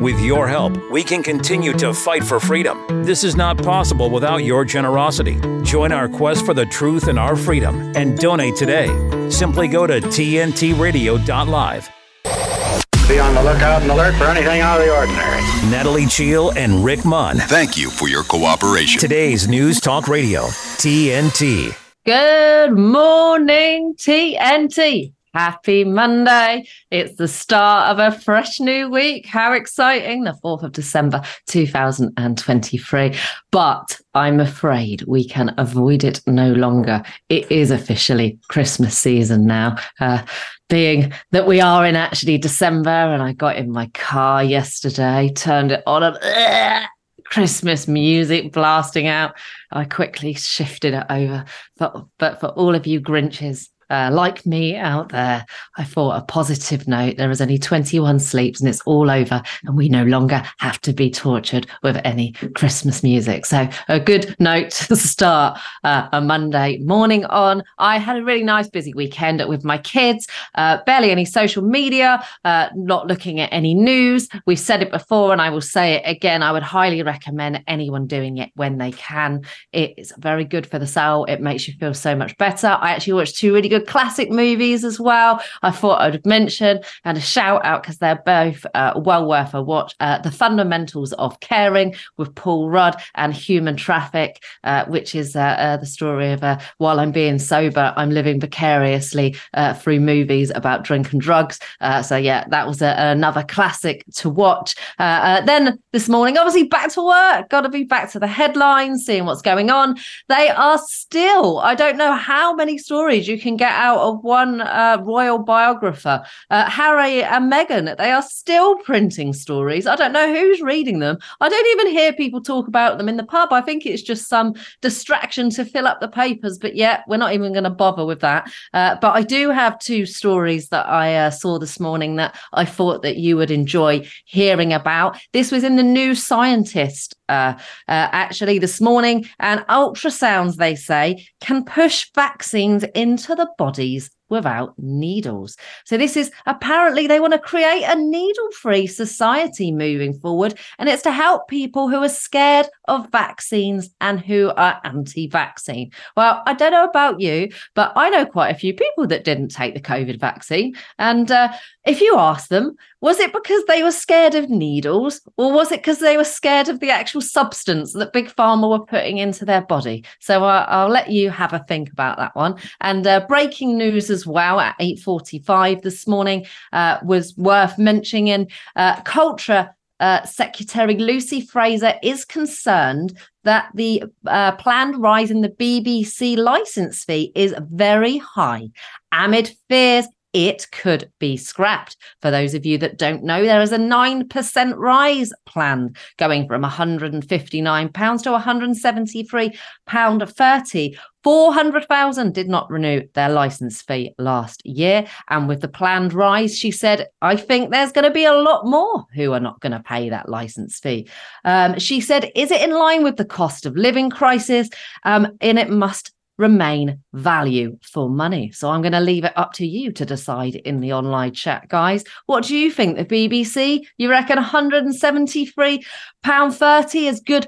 With your help, we can continue to fight for freedom. This is not possible without your generosity. Join our quest for the truth and our freedom and donate today. Simply go to tntradio.live. Be on the lookout and alert for anything out of the ordinary. Natalie Cheale and Rick Munn. Thank you for your cooperation. Today's News Talk Radio, TNT. Good morning, TNT. Happy Monday. It's the start of a fresh new week. How exciting! The 4th of December 2023. But I'm afraid we can avoid it no longer. It is officially Christmas season now. Uh, being that we are in actually December, and I got in my car yesterday, turned it on, and uh, Christmas music blasting out. I quickly shifted it over. But, but for all of you Grinches, uh, like me out there, I thought a positive note. There is only 21 sleeps and it's all over, and we no longer have to be tortured with any Christmas music. So, a good note to start uh, a Monday morning on. I had a really nice, busy weekend with my kids, uh, barely any social media, uh, not looking at any news. We've said it before, and I will say it again. I would highly recommend anyone doing it when they can. It's very good for the soul, it makes you feel so much better. I actually watched two really good classic movies as well. I thought I'd mention and a shout out because they're both uh, well worth a watch. Uh, the Fundamentals of Caring with Paul Rudd and Human Traffic, uh, which is uh, uh, the story of uh, while I'm being sober, I'm living vicariously through movies about drink and drugs. so yeah, that was a, another classic to watch. then this morning, obviously back to work. Got to be back to the headlines, seeing what's going on. They are still. I don't know how many stories you can get get out of one uh, royal biographer, uh, Harry and Meghan. They are still printing stories. I don't know who's reading them. I don't even hear people talk about them in the pub. I think it's just some distraction to fill up the papers. But yet, we're not even going to bother with that. Uh, but I do have two stories that I uh, saw this morning that I thought that you would enjoy hearing about. This was in the New Scientist uh, uh, actually this morning, and ultrasounds, they say, can push vaccines into the bodies without needles. So, this is apparently they want to create a needle free society moving forward. And it's to help people who are scared of vaccines and who are anti vaccine. Well, I don't know about you, but I know quite a few people that didn't take the COVID vaccine. And uh, if you ask them, was it because they were scared of needles or was it because they were scared of the actual substance that Big Pharma were putting into their body? So uh, I'll let you have a think about that one. And uh, breaking news as well at 8.45 this morning uh, was worth mentioning. Uh, Culture uh, Secretary Lucy Frazer is concerned that the uh, planned rise in the BBC license fee is very high amid fears it could be scrapped. For those of you that don't know, there is a 9% rise planned going from £159 to £173.30. 400,000 did not renew their license fee last year. And with the planned rise, she said, I think there's going to be a lot more who are not going to pay that license fee. Um, she said, Is it in line with the cost of living crisis? Um, and it must remain value for money. So I'm going to leave it up to you to decide in the online chat, guys. What do you think? The BBC, you reckon 173 pound 30 is good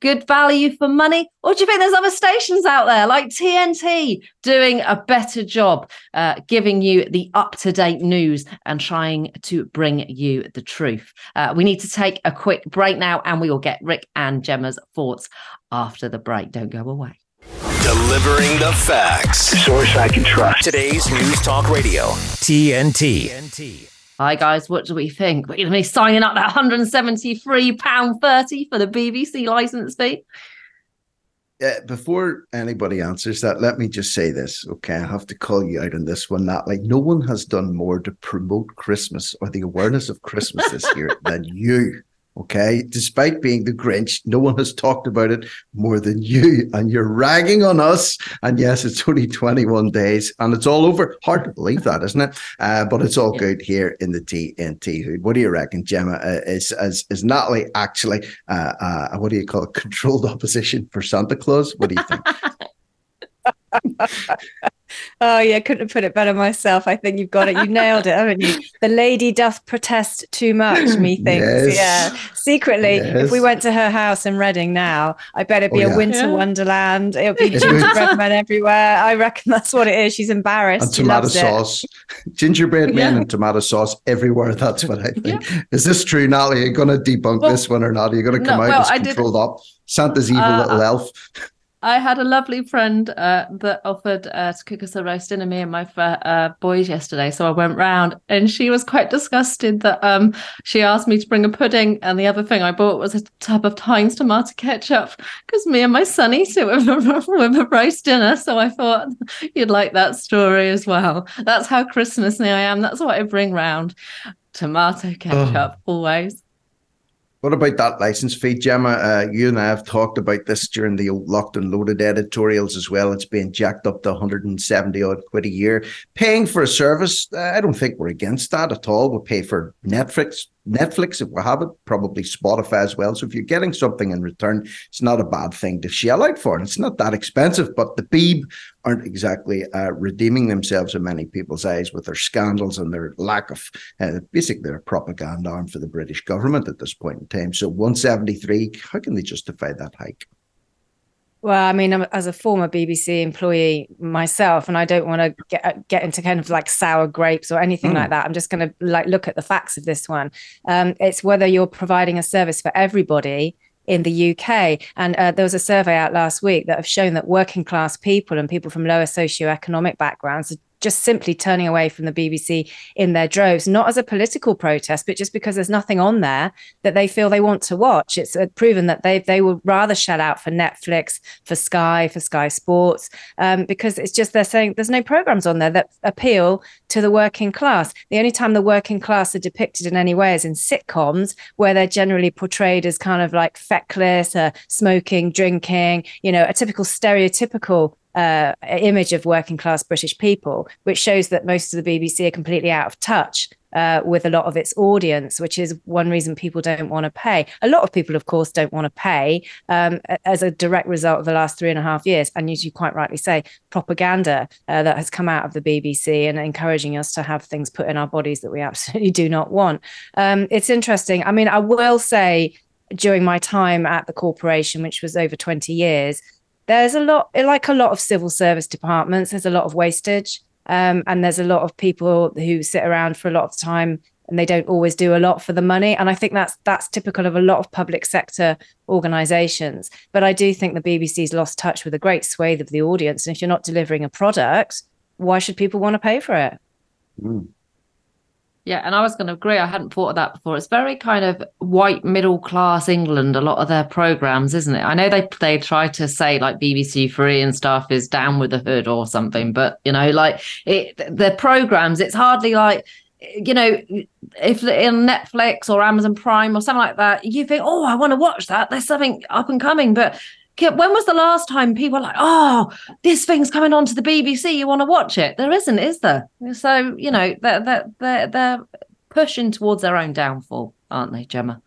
good value for money or do you think there's other stations out there like TNT doing a better job uh, giving you the up-to-date news and trying to bring you the truth uh, we need to take a quick break now and we will get Rick and Gemma's thoughts after the break don't go away Delivering the facts. Source I can trust. Today's News Talk Radio, TNT. Hi guys, what do we think? We're going to be signing up that £173.30 for the BBC license fee. Uh, before anybody answers that, let me just say this. Okay, I have to call you out on this one. That like no one has done more to promote Christmas or the awareness of Christmas this year than you. Okay. Despite being the Grinch, no one has talked about it more than you. And you're ragging on us. And yes, it's only 21 days and it's all over. Hard to believe that, isn't it? Uh, but it's all good here in the TNT hood. What do you reckon, Gemma? Uh, is, is, is Natalie actually, uh, uh, what do you call it, controlled opposition for Santa Claus? What do you think? Oh yeah, couldn't have put it better myself. I think you've got it. You nailed it, haven't you? The lady doth protest too much, methinks. Yes. Yeah. Secretly, if we went to her house in Reading now, I bet it'd be Oh, a yeah. winter Yeah. wonderland. It'll be gingerbread men everywhere. I reckon that's what it is. She's embarrassed. and tomato sauce, gingerbread men Yeah. and tomato sauce everywhere. That's what I think. Is this true, Natalie? Are you going to debunk Well, this one or not? Are you going to come no, out well, as I did- controlled up? Santa's evil Uh, little elf. I had a lovely friend uh, that offered uh, to cook us a roast dinner, me and my uh, boys yesterday. So I went round and she was quite disgusted that um, she asked me to bring a pudding. And the other thing I bought was a tub of Heinz tomato ketchup because me and my son eat it with a, with a roast dinner. So I thought you'd like that story as well. That's how Christmassy I am. That's what I bring round. Tomato ketchup, always. What about that license fee, Gemma? Uh, you and I have talked about this during the locked and loaded editorials as well. It's being jacked up to 170 odd quid a year. Paying for a service, uh, I don't think we're against that at all. We'll pay for Netflix, Netflix if we have it, probably Spotify as well. So if you're getting something in return, it's not a bad thing to shell out for. And it's not that expensive, but the Beeb aren't exactly uh, redeeming themselves in many people's eyes with their scandals and their lack of uh, basically their propaganda arm for the British government at this point in time. So 173, how can they justify that hike? Well, I mean, I'm, as a former BBC employee myself, and I don't want to get get into kind of like sour grapes or anything Mm. like that. I'm just going to like look at the facts of this one. Um, it's whether you're providing a service for everybody in the UK. And uh, there was a survey out last week that have shown that working class people and people from lower socioeconomic backgrounds are just simply turning away from the BBC in their droves, not as a political protest, but just because there's nothing on there that they feel they want to watch. It's uh, proven that they they would rather shell out for Netflix, for Sky, for Sky Sports, um, because it's just they're saying there's no programs on there that appeal to the working class. The only time the working class are depicted in any way is in sitcoms, where they're generally portrayed as kind of like feckless, uh, smoking, drinking, you know, a typical stereotypical uh, image of working class British people, which shows that most of the BBC are completely out of touch uh, with a lot of its audience, which is one reason people don't want to pay. A lot of people, of course, don't want to pay um, as a direct result of the last three and a half years. And as you quite rightly say, propaganda uh, that has come out of the BBC and encouraging us to have things put in our bodies that we absolutely do not want. Um, it's interesting. I mean, I will say during my time at the corporation, which was over 20 years, there's a lot like a lot of civil service departments there's a lot of wastage um, and there's a lot of people who sit around for a lot of time and they don't always do a lot for the money. And i think that's that's typical of a lot of public sector organizations. But i do think the bbc's lost touch with a great swathe of the audience. And if you're not delivering a product why should people want to pay for it Yeah, and I was going to agree. I hadn't thought of that before. It's very kind of white middle class England. A lot of their programs, isn't it? I know they they try to say like BBC Three and stuff is down with the hood or something, but you know, like it, their programs, it's hardly like you know, if in Netflix or Amazon Prime or something like that, you think, oh, I want to watch that. There's something up and coming, but when was the last time people were like, oh, this thing's coming onto the BBC, you want to watch it? There isn't, is there? So, you know, they're, they're, they're, they're pushing towards their own downfall, aren't they, Gemma?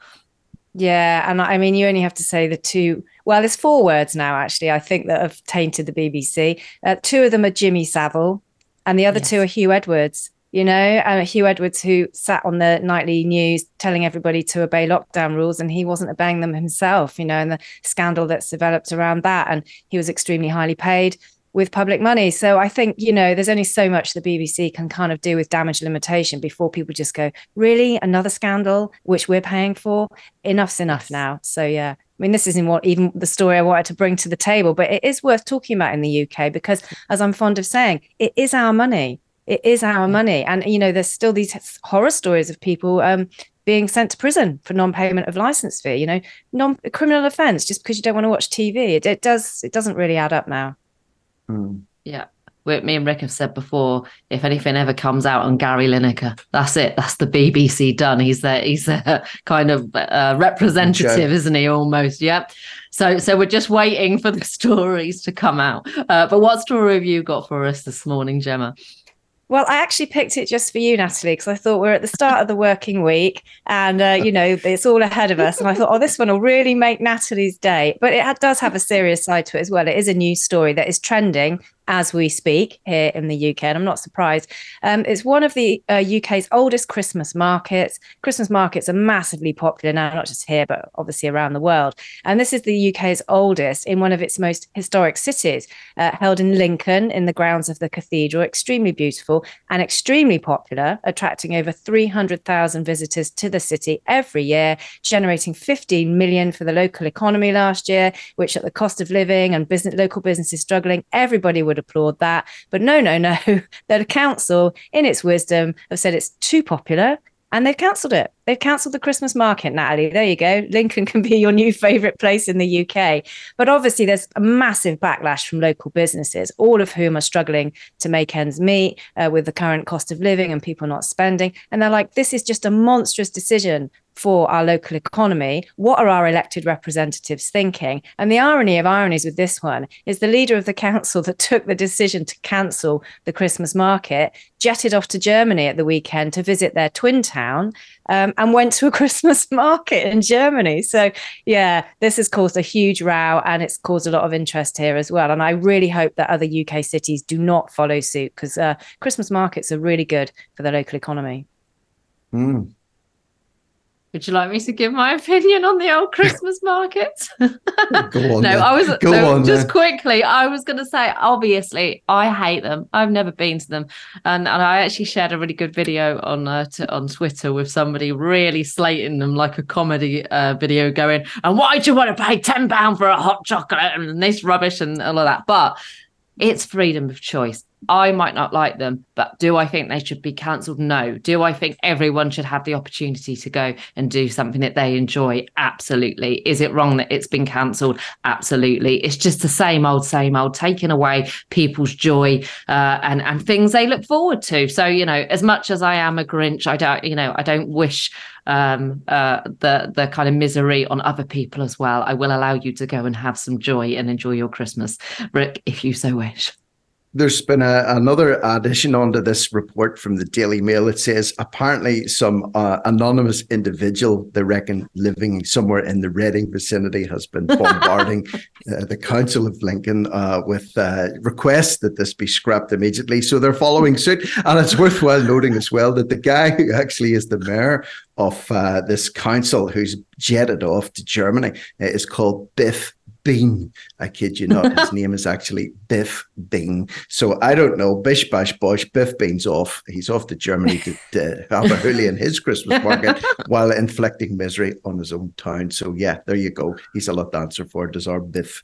Yeah, and I mean, you only have to say the two. Well, there's four words now, actually. I think that have tainted the BBC. Uh, two of them are Jimmy Savile, and the other Yes. two are Huw Edwards. You know, uh, Huw Edwards, who sat on the nightly news telling everybody to obey lockdown rules, and he wasn't obeying them himself. You know, and the scandal that's developed around that, and he was extremely highly paid with public money. So I think, you know, there's only so much the BBC can kind of do with damage limitation before people just go, really? Another scandal, which we're paying for? Enough's enough now. So, yeah. I mean, this isn't what even the story I wanted to bring to the table, but it is worth talking about in the UK because, as I'm fond of saying, it is our money. It is our money. And, you know, there's still these horror stories of people um, being sent to prison for non-payment of license fee, you know, non criminal offense just because you don't want to watch TV. It, it does, it doesn't really add up now. Hmm. Yeah. We- Me and Rick have said before, if anything ever comes out on Gary Lineker, that's it. That's the BBC done. He's their he's their kind of uh, representative, Okay. isn't he? Almost, yeah. So so we're just waiting for the stories to come out. Uh, but what story have you got for us this morning, Gemma? Well, I actually picked it just for you, Natalie, because I thought we're at the start of the working week and, uh, you know, it's all ahead of us. And I thought, oh, this one will really make Natalie's day. But it does have a serious side to it as well. It is a news story that is trending as we speak here in the UK, and I'm not surprised. Um, it's one of the uh, UK's oldest Christmas markets. Christmas markets are massively popular now, not just here, but obviously around the world. And this is the UK's oldest in one of its most historic cities, uh, held in Lincoln in the grounds of the cathedral. Extremely beautiful and extremely popular, attracting over 300,000 visitors to the city every year, generating 15 million for the local economy last year, which at the cost of living and business, local businesses struggling, everybody would would applaud that. But no, no, no. the council, in its wisdom, have said it's too popular and they've cancelled it. They've cancelled the Christmas market, Natalie. There you go. Lincoln can be your new favourite place in the UK. But obviously, there's a massive backlash from local businesses, all of whom are struggling to make ends meet uh, with the current cost of living and people not spending. And they're like, this is just a monstrous decision for our local economy. What are our elected representatives thinking? And the irony of ironies with this one is the leader of the council that took the decision to cancel the Christmas market jetted off to Germany at the weekend to visit their twin town um, and went to a Christmas market in Germany. So, yeah, this has caused a huge row and it's caused a lot of interest here as well. And I really hope that other UK cities do not follow suit because uh, Christmas markets are really good for the local economy. Mm. Would you like me to give my opinion on the old Christmas markets? Go on. no, then. I was Go no, on. just then. quickly. I was going to say, obviously, I hate them. I've never been to them, and and I actually shared a really good video on uh, t- on Twitter with somebody really slating them like a comedy uh, video, going, "And why do you want to pay ten pound for a hot chocolate and this rubbish and all of that?" But it's freedom of choice. I might not like them, but do I think they should be cancelled? No. Do I think everyone should have the opportunity to go and do something that they enjoy? Absolutely. Is it wrong that it's been cancelled? Absolutely. It's just the same old, same old, taking away people's joy uh, and and things they look forward to. So you know, as much as I am a Grinch, I don't, you know, I don't wish um uh the the kind of misery on other people as well i will allow you to go and have some joy and enjoy your christmas rick if you so wish There's been a, another addition onto this report from the Daily Mail. It says apparently some uh, anonymous individual, they reckon living somewhere in the Reading vicinity, has been bombarding uh, the Council of Lincoln uh, with uh, requests that this be scrapped immediately. So they're following suit. And it's worthwhile noting as well that the guy who actually is the mayor of uh, this council, who's jetted off to Germany, uh, is called Biff Bean. I kid you not. His name is actually Biff Bean. So I don't know. Bish bash bosh. Biff Bean's off. He's off to Germany to, to have a hoolie in his Christmas market while inflicting misery on his own town. So yeah, there you go. He's a lot to answer for. Does our Biff?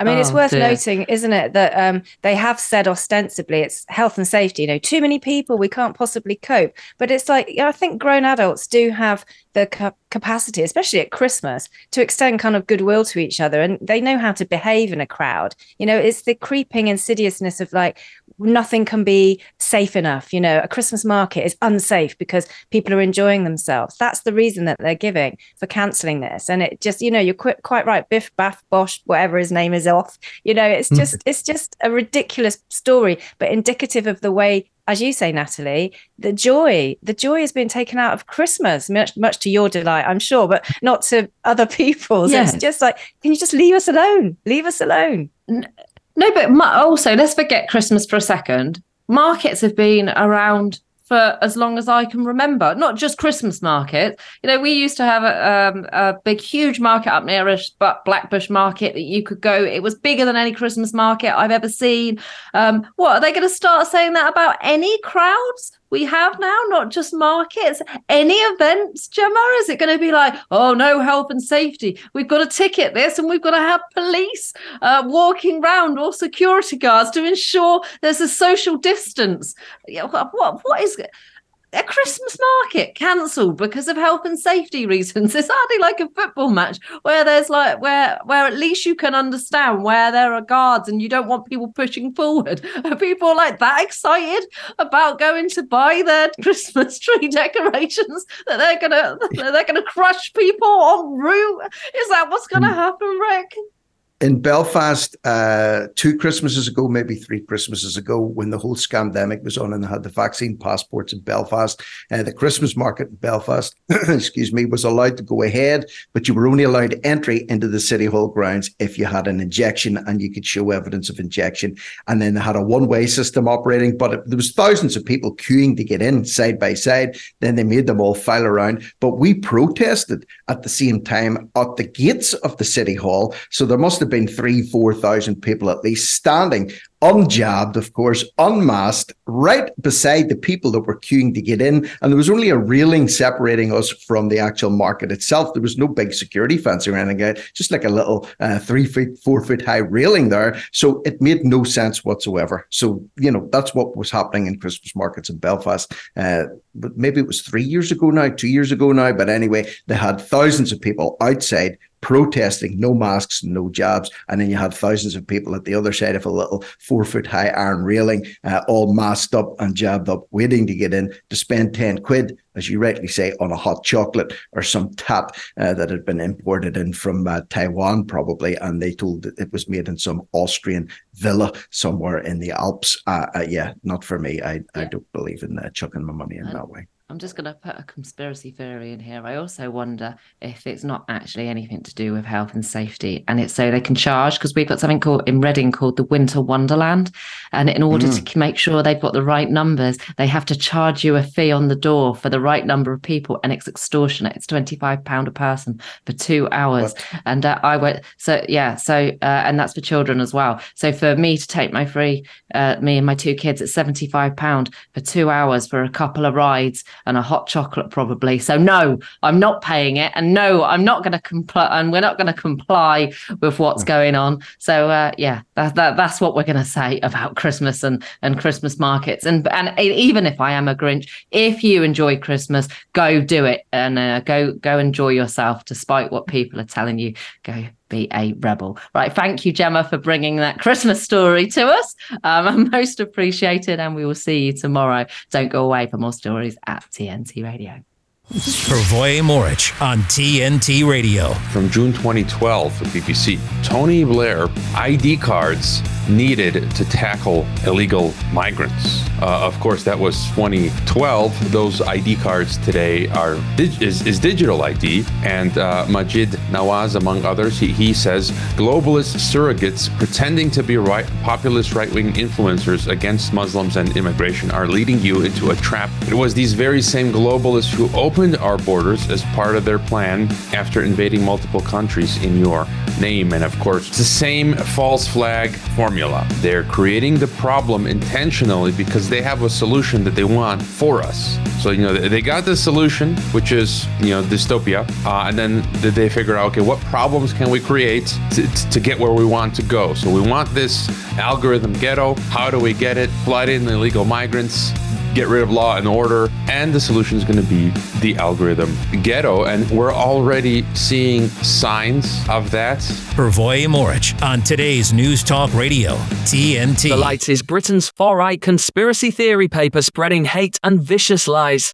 I mean, it's Oh, worth dear. noting, isn't it, that um, they have said ostensibly it's health and safety. You know, too many people, we can't possibly cope. But it's like, yeah, I think grown adults do have the ca- capacity, especially at Christmas, to extend kind of goodwill to each other, and they know how to behave in a crowd. You know, it's the creeping insidiousness of like nothing can be safe enough. You know, a Christmas market is unsafe because people are enjoying themselves. That's the reason that they're giving for cancelling this, and it just, you know, you're quite quite right. Biff Baff Bosh, whatever his name is off. You know, it's hmm. just it's just a ridiculous story, but indicative of the way. As you say, Natalie, the joy, the joy has been taken out of Christmas, much, much to your delight, I'm sure, but not to other people's. Yeah. It's just like, can you just leave us alone? Leave us alone. No, but also let's forget Christmas for a second. Markets have been around for as long as I can remember. Not just Christmas markets. You know, we used to have a, um, a big, huge market up near us, but Blackbushe Market that you could go. It was bigger than any Christmas market I've ever seen. Um, what are they going to start saying that about any crowds? We have now, not just markets, any events, Gemma? Is it going to be like, oh, no health and safety? We've got to ticket this and we've got to have police uh, walking round or security guards to ensure there's a social distance. What, what, what is a Christmas market cancelled because of health and safety reasons? It's hardly like a football match where there's like where where at least you can understand where there are guards and you don't want people pushing forward. Are people like that excited about going to buy their Christmas tree decorations that they're gonna that they're gonna crush people en route? Is that what's gonna hmm. happen, Rick? In Belfast, uh, two Christmases ago, maybe three Christmases ago, when the whole scandemic was on and had the vaccine passports in Belfast, uh, the Christmas market in Belfast, excuse me, was allowed to go ahead, but you were only allowed entry into the City Hall grounds if you had an injection and you could show evidence of injection. And then they had a one-way system operating, but it, there was thousands of people queuing to get in side by side. Then they made them all file around. But we protested at the same time at the gates of the City Hall. So there must have been three, 4,000 people at least standing unjabbed, of course, unmasked, right beside the people that were queuing to get in. And there was only a railing separating us from the actual market itself. There was no big security fence or anything, just like a little uh, three feet, four foot high railing there. So it made no sense whatsoever. So, you know, that's what was happening in Christmas markets in Belfast. Uh, but maybe it was three years ago now, two years ago now. But anyway, they had thousands of people outside protesting, no masks, no jabs. And then you had thousands of people at the other side of a little four foot high iron railing, uh, all masked up and jabbed up, waiting to get in to spend 10 quid, as you rightly say, on a hot chocolate or some tat uh, that had been imported in from uh, Taiwan, probably. And they told that it was made in some Austrian villa somewhere in the Alps. Uh, uh, yeah, not for me. I, yeah. I don't believe in uh, chucking my money in that way. I'm just going to put a conspiracy theory in here. I also wonder if it's not actually anything to do with health and safety, and it's so they can charge because we've got something called in Reading called the Winter Wonderland, and in order mm. to make sure they've got the right numbers, they have to charge you a fee on the door for the right number of people, and it's extortionate. It's twenty five pound a person for two hours, what? and uh, I went so yeah, so uh, and that's for children as well. So for me to take my free, uh, me and my two kids, it's seventy five pound for two hours for a couple of rides and a hot chocolate probably. So no, I'm not paying it, and no, I'm not going to comply, and we're not going to comply with what's hmm. going on. So uh, yeah, that, that that's what we're going to say about Christmas and and Christmas markets. And and even if I am a Grinch, if you enjoy Christmas, go do it and uh, go go enjoy yourself, despite what people are telling you. Go be a rebel. Right. Thank you, Gemma, for bringing that Christmas story to us. Um, most appreciated. And we will see you tomorrow. Don't go away for more stories at TNT Radio. Pervoy Morich on TNT Radio. From June 2012 for BBC, Tony Blair ID cards needed to tackle illegal migrants. Uh, of course, that was 2012. Those ID cards today are is, is digital ID, and uh, Maajid Nawaz, among others, he, he says globalist surrogates pretending to be right populist right-wing influencers against Muslims and immigration are leading you into a trap. It was these very same globalists who opened our borders as part of their plan after invading multiple countries in your name, and of course, it's the same false flag formula. They're creating the problem intentionally because they have a solution that they want for us. So, you know, they got the solution, which is, you know, dystopia. Uh, and then they figure out, okay, what problems can we create to, to get where we want to go? So we want this algorithm ghetto. How do we get it? Flood in illegal migrants, get rid of law and order. And the solution is going to be the algorithm ghetto. And we're already seeing signs of that. Pervoy Morich on today's News Talk Radio, TNT. The Light is Britain's far right conspiracy theory paper spreading hate and vicious lies.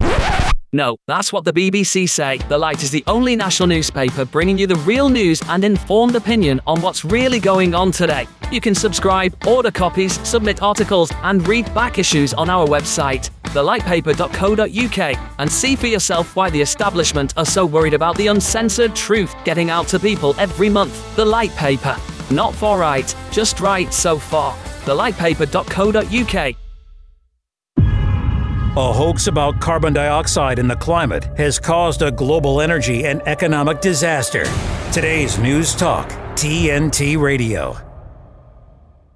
No, that's what the BBC say. The Light is the only national newspaper bringing you the real news and informed opinion on what's really going on today. You can subscribe, order copies, submit articles, and read back issues on our website, thelightpaper.co.uk, and see for yourself why the establishment are so worried about the uncensored truth getting out to people every month. The Light Paper. Not for right, just right so far. Thelightpaper.co.uk. A hoax about carbon dioxide in the climate has caused a global energy and economic disaster. Today's News Talk, TNT Radio.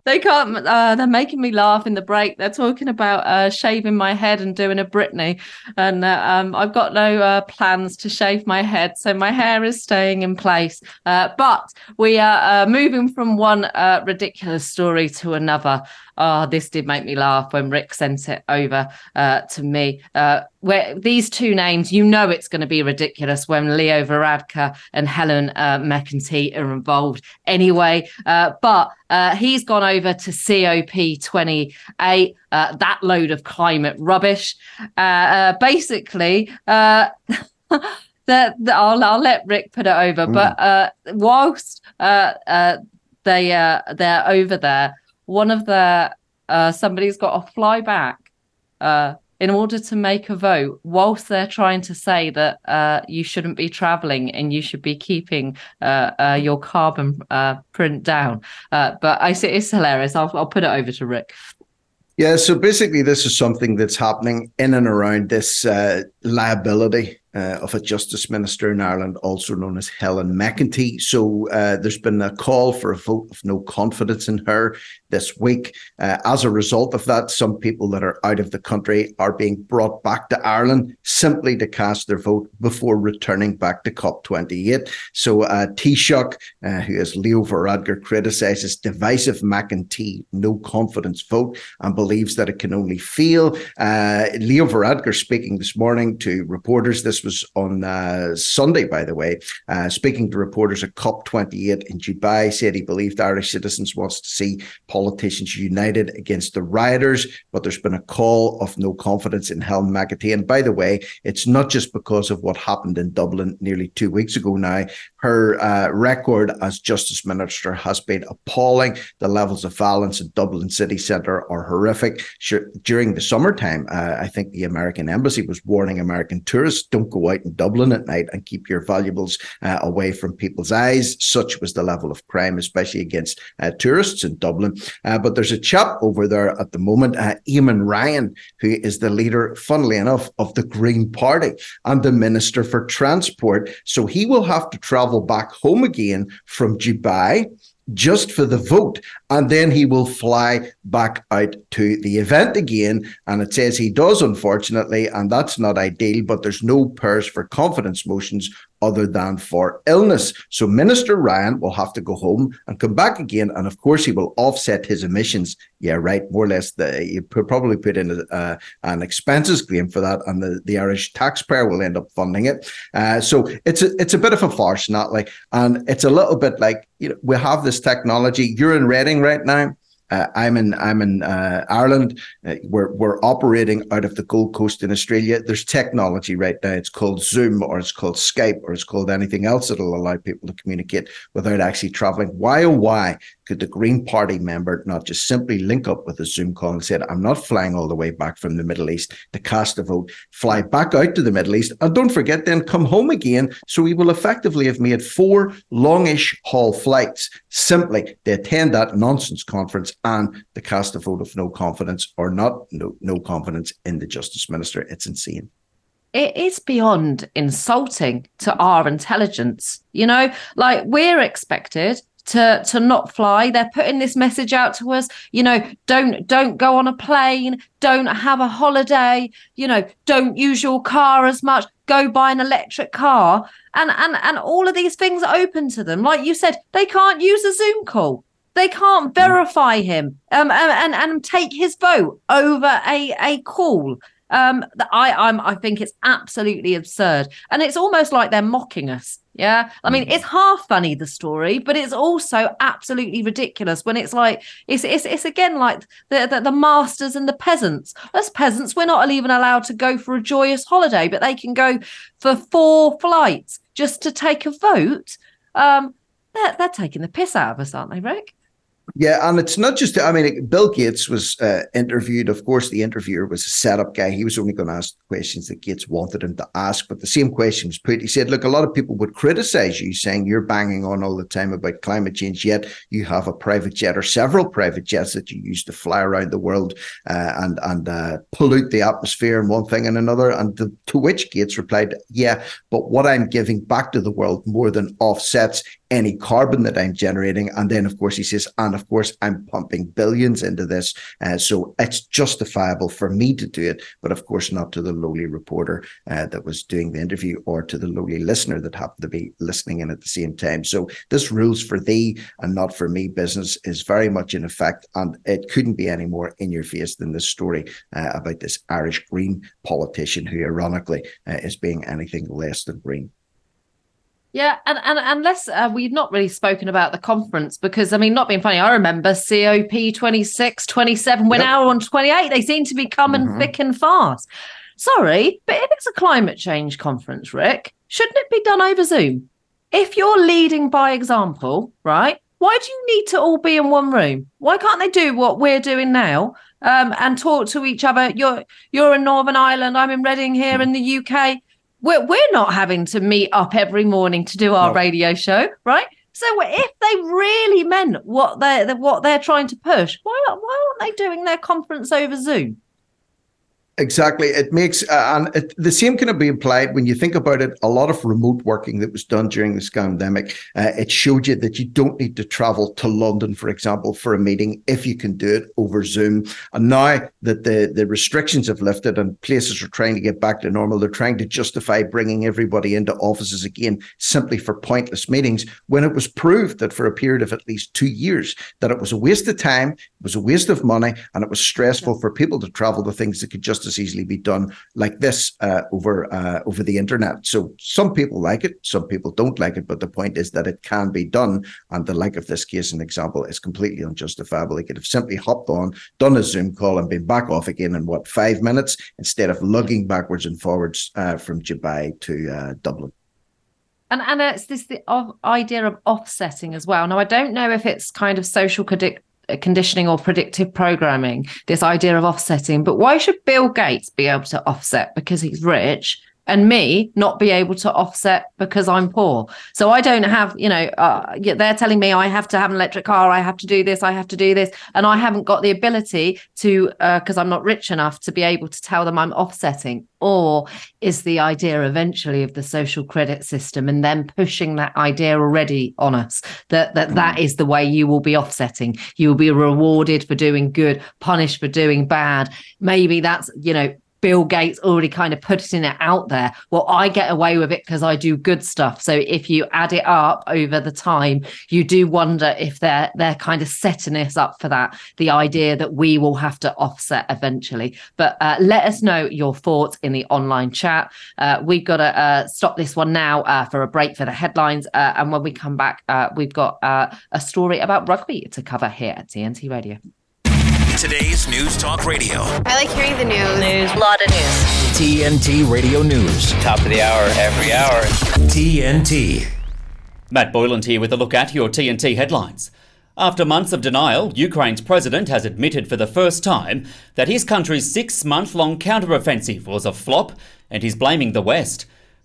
They can't. Uh, they're making me laugh in the break. They're talking about uh, shaving my head and doing a Britney, and uh, um, I've got no uh, plans to shave my head, so my hair is staying in place. Uh, but we are uh, moving from one ridiculous story to another oh, this did make me laugh when Rick sent it over uh, to me. Uh, where these two names, you know, it's going to be ridiculous when Leo Varadkar and Helen uh, McEntee are involved anyway. Uh, but uh, he's gone over to COP28, uh, that load of climate rubbish. basically, the, the, I'll, I'll let Rick put it over. Mm. But uh, whilst uh, uh, they uh they're over there. One of their uh somebody's got to fly back uh in order to make a vote whilst they're trying to say that uh you shouldn't be traveling and you should be keeping uh, uh your carbon uh print down. But I see it's hilarious. I'll I'll put it over to Rick. Yeah, so basically, this is something that's happening in and around this liability uh, of a justice minister in Ireland, also known as Helen McEntee. So uh, there's been a call for a vote of no confidence in her this week. Uh, as a result of that, some people that are out of the country are being brought back to Ireland simply to cast their vote before returning back to COP28. So uh, Taoiseach, uh, who is Leo Varadkar, criticises divisive McEntee no confidence vote and believes that it can only fail. Uh, Leo Varadkar speaking this morning to reporters this was on uh, Sunday, by the way, uh, speaking to reporters at COP28 in Dubai, said he believed Irish citizens wants to see politicians united against the rioters, but there's been a call of no confidence in Helen McEntee. And by the way, it's not just because of what happened in Dublin nearly two weeks ago now. Her uh, record as Justice Minister has been appalling. The levels of violence in Dublin city centre are horrific. Sure, during the summertime, uh, I think the American embassy was warning American tourists don't go out in Dublin at night and keep your valuables uh, away from people's eyes. Such was the level of crime, especially against uh, tourists in Dublin. Uh, but there's a chap over there at the moment, uh, Eamon Ryan, who is the leader, funnily enough, of the Green Party and the Minister for Transport. So he will have to travel back home again from Dubai just for the vote. And then he will fly back out to the event again. And it says he does, unfortunately, and that's not ideal, but there's no purse for confidence motions other than for illness. So Minister Ryan will have to go home and come back again. And of course, he will offset his emissions. Yeah, right. More or less, the, you probably put in a, uh, an expenses claim for that, and the, the Irish taxpayer will end up funding it. Uh, so it's a, it's a bit of a farce, not like, and it's a little bit like, you know, we have this technology. You're in Reading right now. Uh, I'm in I'm in uh, Ireland. Uh, we're we're operating out of the Gold Coast in Australia. There's technology right now. It's called Zoom or it's called Skype or it's called anything else that'll allow people to communicate without actually traveling. Why oh why could the Green Party member not just simply link up with a Zoom call and said, I'm not flying all the way back from the Middle East to cast a vote, fly back out to the Middle East, and don't forget, then come home again. So we will effectively have made four longish haul flights simply to attend that nonsense conference and to cast a vote of no confidence or not no, no confidence in the Justice Minister. It's insane it is beyond insulting to our intelligence. You know, like we're expected to to not fly. They're putting this message out to us you know don't don't go on a plane don't have a holiday you know don't use your car as much go buy an electric car. And and and all of these things are open to them. Like you said they can't use a zoom call. They can't mm. verify him um, and, and and take his vote over a a call. Um i i'm i think it's absolutely absurd. And it's almost like they're mocking us yeah. I mean, it's half funny, the story, but it's also absolutely ridiculous when it's like, it's it's, it's again like the, the, the masters and the peasants. As peasants, we're not even allowed to go for a joyous holiday, but they can go for four flights just to take a vote. Um, they're, they're taking the piss out of us, aren't they, Rick? Yeah, and it's not just. I mean, Bill Gates was uh, interviewed. Of course, the interviewer was a setup guy. He was only going to ask questions that Gates wanted him to ask. But the same question was put. He said, "Look, a lot of people would criticize you, saying you're banging on all the time about climate change, yet you have a private jet or several private jets that you use to fly around the world uh, and and uh, pollute the atmosphere and one thing and another." And the, to which Gates replied, "Yeah, but what I'm giving back to the world more than offsets any carbon that I'm generating. And then, of course, he says, and of course, I'm pumping billions into this. Uh, so it's justifiable for me to do it, but of course, not to the lowly reporter uh, that was doing the interview or to the lowly listener that happened to be listening in at the same time. So this rules for thee and not for me business is very much in effect. And it couldn't be any more in your face than this story uh, about this Irish Green politician who, ironically, uh, is being anything less than green. Yeah, and and unless uh, we've not really spoken about the conference because I mean, not being funny, I remember COP 26, 27, when yep. now on 28, they seem to be coming mm-hmm. thick and fast. Sorry, but if it's a climate change conference, Rick, shouldn't it be done over Zoom? If you're leading by example, right? Why do you need to all be in one room? Why can't they do what we're doing now um, and talk to each other? You're you're in Northern Ireland. I'm in Reading here in the UK. We're we're not having to meet up every morning to do our No. radio show, right? So if they really meant what they are what they're trying to push, why why aren't they doing their conference over Zoom? Exactly. It makes, uh, and it, the same can be applied when you think about it. A lot of remote working that was done during this pandemic, uh, it showed you that you don't need to travel to London, for example, for a meeting if you can do it over Zoom. And now that the, the restrictions have lifted and places are trying to get back to normal, they're trying to justify bringing everybody into offices again simply for pointless meetings when it was proved that for a period of at least two years that it was a waste of time, it was a waste of money, and it was stressful for people to travel to things that could just as easily be done like this uh, over uh, over the internet. So some people like it, some people don't like it, but the point is that it can be done. And the like of this case, an example, is completely unjustifiable. He could have simply hopped on, done a Zoom call, and been back off again in what five minutes instead of lugging backwards and forwards uh, from Dubai to uh, Dublin. And and it's this the idea of offsetting as well. Now I don't know if it's kind of social Uh, conditioning or predictive programming. This idea of offsetting, but why should Bill Gates be able to offset because he's rich? And me not be able to offset because I'm poor. So I don't have, you know, uh, they're telling me I have to have an electric car, I have to do this, I have to do this, and I haven't got the ability to, because I'm not rich enough to be able to tell them I'm offsetting. Or is the idea eventually of the social credit system and then pushing that idea already on us that that that is the way you will be offsetting you will be rewarded for doing good punished for doing bad maybe that's you know Bill Gates already kind of putting it out there. Well, I get away with it because I do good stuff. So if you add it up over the time, you do wonder if they're they're kind of setting us up for that. The idea that we will have to offset eventually. But uh, let us know your thoughts in the online chat. Uh, we've got to uh, stop this one now uh, for a break for the headlines, uh, and when we come back, uh, we've got a story about rugby to cover here at TNT Radio. Today's News Talk Radio. I like hearing the news. News. A lot of news. TNT Radio News. Top of the hour, every hour. TNT. Matt Boyland here with a look at your TNT headlines. After months of denial, Ukraine's president has admitted for the first time that his country's six month long counteroffensive was a flop, and he's blaming the West.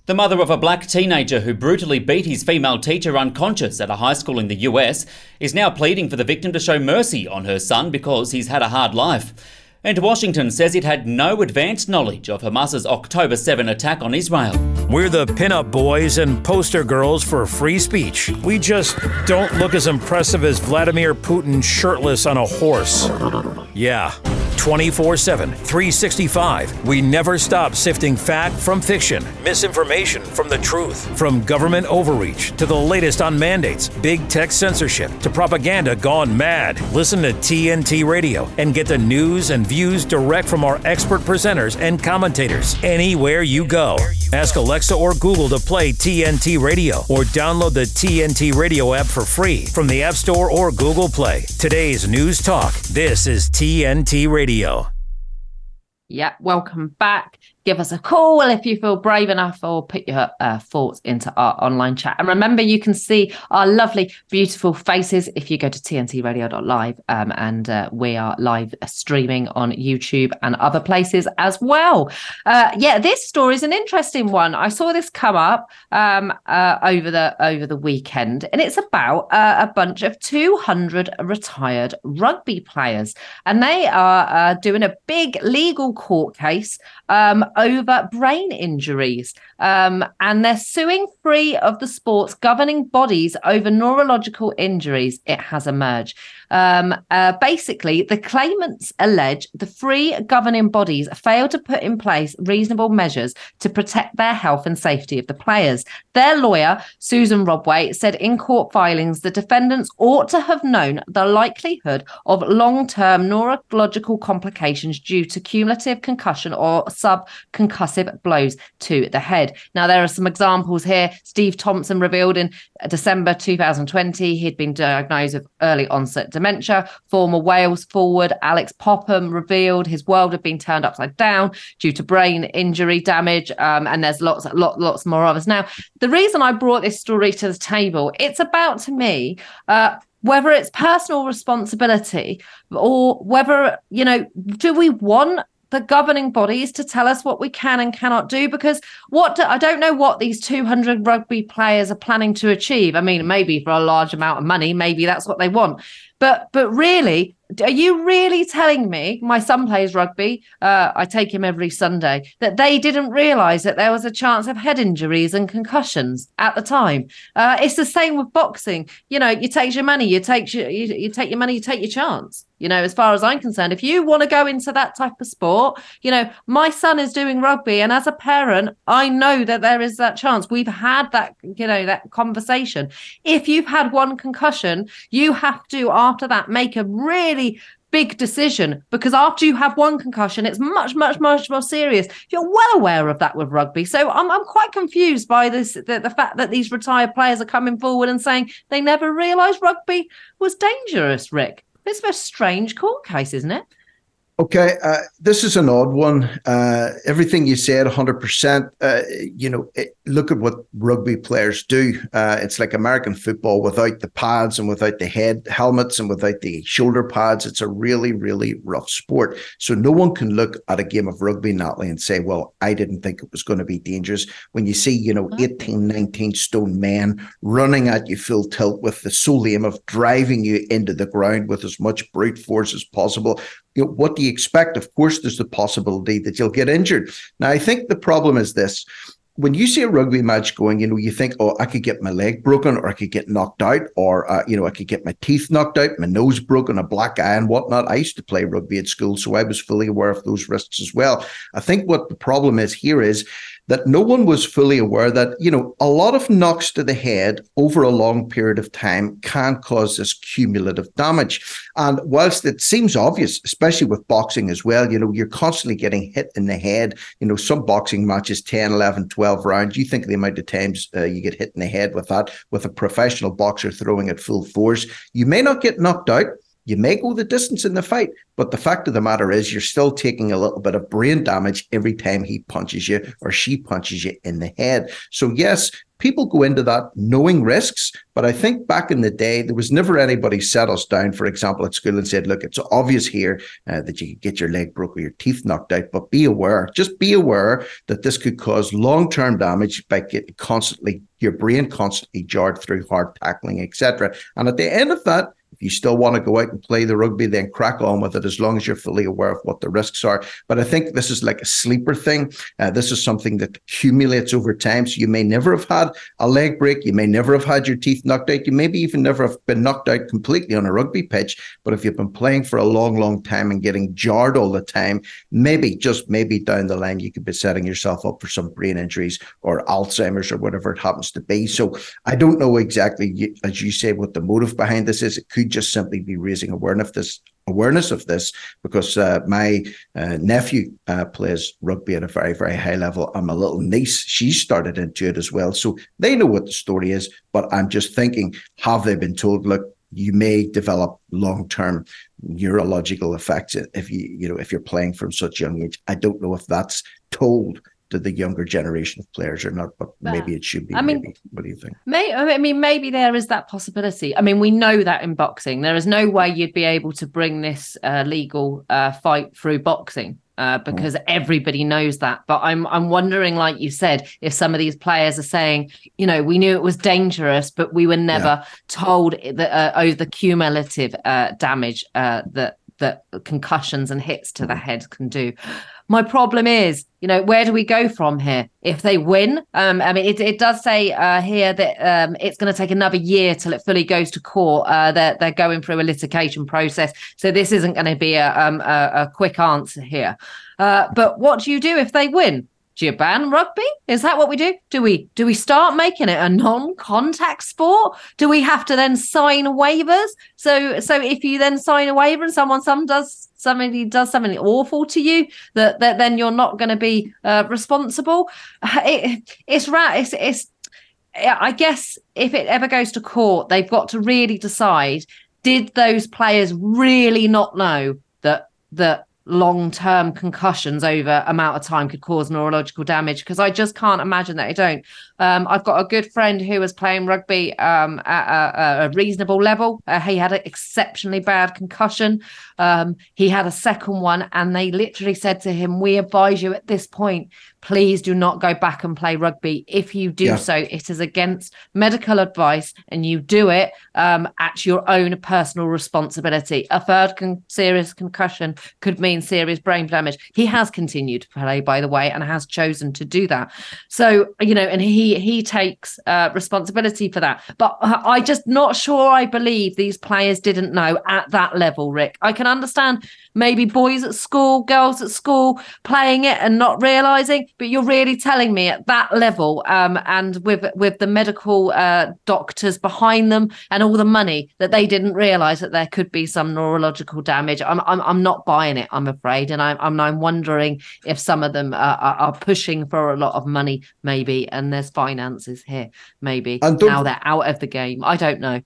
The mother of a black teenager who brutally beat his female teacher unconscious at a high school in the US is now pleading for the victim to show mercy on her son because he's had a hard life. And Washington says it had no advanced knowledge of Hamas's October 7 attack on Israel. We're the pinup boys and poster girls for free speech. We just don't look as impressive as Vladimir Putin shirtless on a horse. Yeah. 24 7, 365. We never stop sifting fact from fiction, misinformation from the truth, from government overreach to the latest on mandates, big tech censorship to propaganda gone mad. Listen to TNT Radio and get the news and views direct from our expert presenters and commentators anywhere you go. Ask Alexa or Google to play TNT Radio or download the TNT Radio app for free from the App Store or Google Play. Today's News Talk. This is TNT Radio. Yeah, welcome back. Give us a call if you feel brave enough or put your uh, thoughts into our online chat. And remember, you can see our lovely, beautiful faces if you go to tntradio.live. Um, and uh, we are live streaming on YouTube and other places as well. Uh, yeah, this story is an interesting one. I saw this come up um, uh, over the over the weekend, and it's about uh, a bunch of 200 retired rugby players, and they are uh, doing a big legal court case um, over brain injuries. Um, and they're suing three of the sport's governing bodies over neurological injuries, it has emerged. Um, uh, basically, the claimants allege the three governing bodies failed to put in place reasonable measures to protect their health and safety of the players. Their lawyer, Susan Robway, said in court filings the defendants ought to have known the likelihood of long term neurological complications due to cumulative concussion or subconcussive blows to the head. Now, there are some examples here. Steve Thompson revealed in December 2020 he'd been diagnosed with early onset dementia. Former Wales forward Alix Popham revealed his world had been turned upside down due to brain injury damage. Um, and there's lots, lot, lots more others. Now, the reason I brought this story to the table, it's about to me. Uh, whether it's personal responsibility or whether you know do we want the governing bodies to tell us what we can and cannot do because what do, I don't know what these 200 rugby players are planning to achieve. I mean, maybe for a large amount of money, maybe that's what they want. But but really, are you really telling me my son plays rugby? Uh, I take him every Sunday. That they didn't realise that there was a chance of head injuries and concussions at the time. Uh, it's the same with boxing. You know, you take your money, you take your, you, you take your money, you take your chance you know as far as i'm concerned if you want to go into that type of sport you know my son is doing rugby and as a parent i know that there is that chance we've had that you know that conversation if you've had one concussion you have to after that make a really big decision because after you have one concussion, it's much, much, much more serious. You're well aware of that with rugby. So I'm, I'm quite confused by this the, the fact that these retired players are coming forward and saying they never realised rugby was dangerous, Rick. It's a strange court case, isn't it? Okay, uh, this is an odd one. Uh, everything you said, 100%. Uh, you know, it, look at what rugby players do. Uh, it's like American football without the pads and without the head helmets and without the shoulder pads. It's a really, really rough sport. So no one can look at a game of rugby, Natalie, and say, well, I didn't think it was going to be dangerous. When you see, you know, 18, 19 stone men running at you full tilt with the sole aim of driving you into the ground with as much brute force as possible, you know, what do you expect? Of course, there's the possibility that you'll get injured. Now, I think the problem is this. When you see a rugby match going, you know, you think, oh, I could get my leg broken, or I could get knocked out, or, uh, you know, I could get my teeth knocked out, my nose broken, a black eye, and whatnot. I used to play rugby at school, so I was fully aware of those risks as well. I think what the problem is here is that no one was fully aware that, you know, a lot of knocks to the head over a long period of time can cause this cumulative damage. And whilst it seems obvious, especially with boxing as well, you know, you're constantly getting hit in the head. You know, some boxing matches, 10, 11, 12 rounds, you think the amount of times uh, you get hit in the head with that, with a professional boxer throwing at full force. You may not get knocked out you may go the distance in the fight, but the fact of the matter is you're still taking a little bit of brain damage every time he punches you or she punches you in the head. So, yes, people go into that knowing risks. But I think back in the day, there was never anybody set us down, for example, at school and said, look, it's obvious here uh, that you could get your leg broke or your teeth knocked out, but be aware, just be aware that this could cause long term damage by getting constantly, your brain constantly jarred through hard tackling, etc. And at the end of that, if you still want to go out and play the rugby, then crack on with it as long as you're fully aware of what the risks are. But I think this is like a sleeper thing. Uh, this is something that accumulates over time. So you may never have had a leg break. You may never have had your teeth knocked out. You maybe even never have been knocked out completely on a rugby pitch. But if you've been playing for a long, long time and getting jarred all the time, maybe, just maybe down the line, you could be setting yourself up for some brain injuries or Alzheimer's or whatever it happens to be. So I don't know exactly, as you say, what the motive behind this is. It could just simply be raising awareness of this awareness of this because uh, my uh, nephew uh, plays rugby at a very very high level. And my little niece. She started into it as well. So they know what the story is but i'm just thinking have they been told look you may develop long-term neurological effects if you you know if you're playing from such young age? I don't know if that's told to the younger generation of players or not, but maybe it should be. I mean, maybe. what do you think? May, I mean, maybe there is that possibility. I mean, we know that in boxing, there is no way you'd be able to bring this uh, legal uh, fight through boxing. Uh, because mm. everybody knows that. But I'm I'm wondering, like you said, if some of these players are saying, you know, we knew it was dangerous, but we were never yeah. told that uh, oh the cumulative uh, damage uh, that that concussions and hits to the mm. head can do. My problem is, you know, where do we go from here? If they win, um, I mean, it, it does say uh, here that um, it's going to take another year till it fully goes to court. Uh, they're, they're going through a litigation process. So this isn't going to be a, um, a, a, quick answer here. Uh, but what do you do if they win? Do you ban rugby? Is that what we do? Do we do we start making it a non-contact sport? Do we have to then sign waivers? So so if you then sign a waiver and someone some does somebody does something awful to you, that that then you're not going to be uh, responsible. It, it's right. It's, it's I guess if it ever goes to court, they've got to really decide: did those players really not know that that long term concussions over amount of time could cause neurological damage because I just can't imagine that they don't. Um, I've got a good friend who was playing rugby um, at a, a, reasonable level. Uh, he had an exceptionally bad concussion. Um, he had a second one, and they literally said to him, We advise you at this point, please do not go back and play rugby. If you do yeah. so, it is against medical advice, and you do it um, at your own personal responsibility. A third con- serious concussion could mean serious brain damage. He has continued to play, by the way, and has chosen to do that. So, you know, and he he takes uh, responsibility for that. But I just not sure I believe these players didn't know at that level, Rick. I can understand maybe boys at school, girls at school playing it and not realizing, but you're really telling me at that level, um, and with with the medical uh, doctors behind them and all the money that they didn't realize that there could be some neurological damage. I'm I'm, I'm not buying it. I'm afraid, and I'm I'm, I'm wondering if some of them uh, are, are pushing for a lot of money, maybe, and there's finances here, maybe. And now they're out of the game. I don't know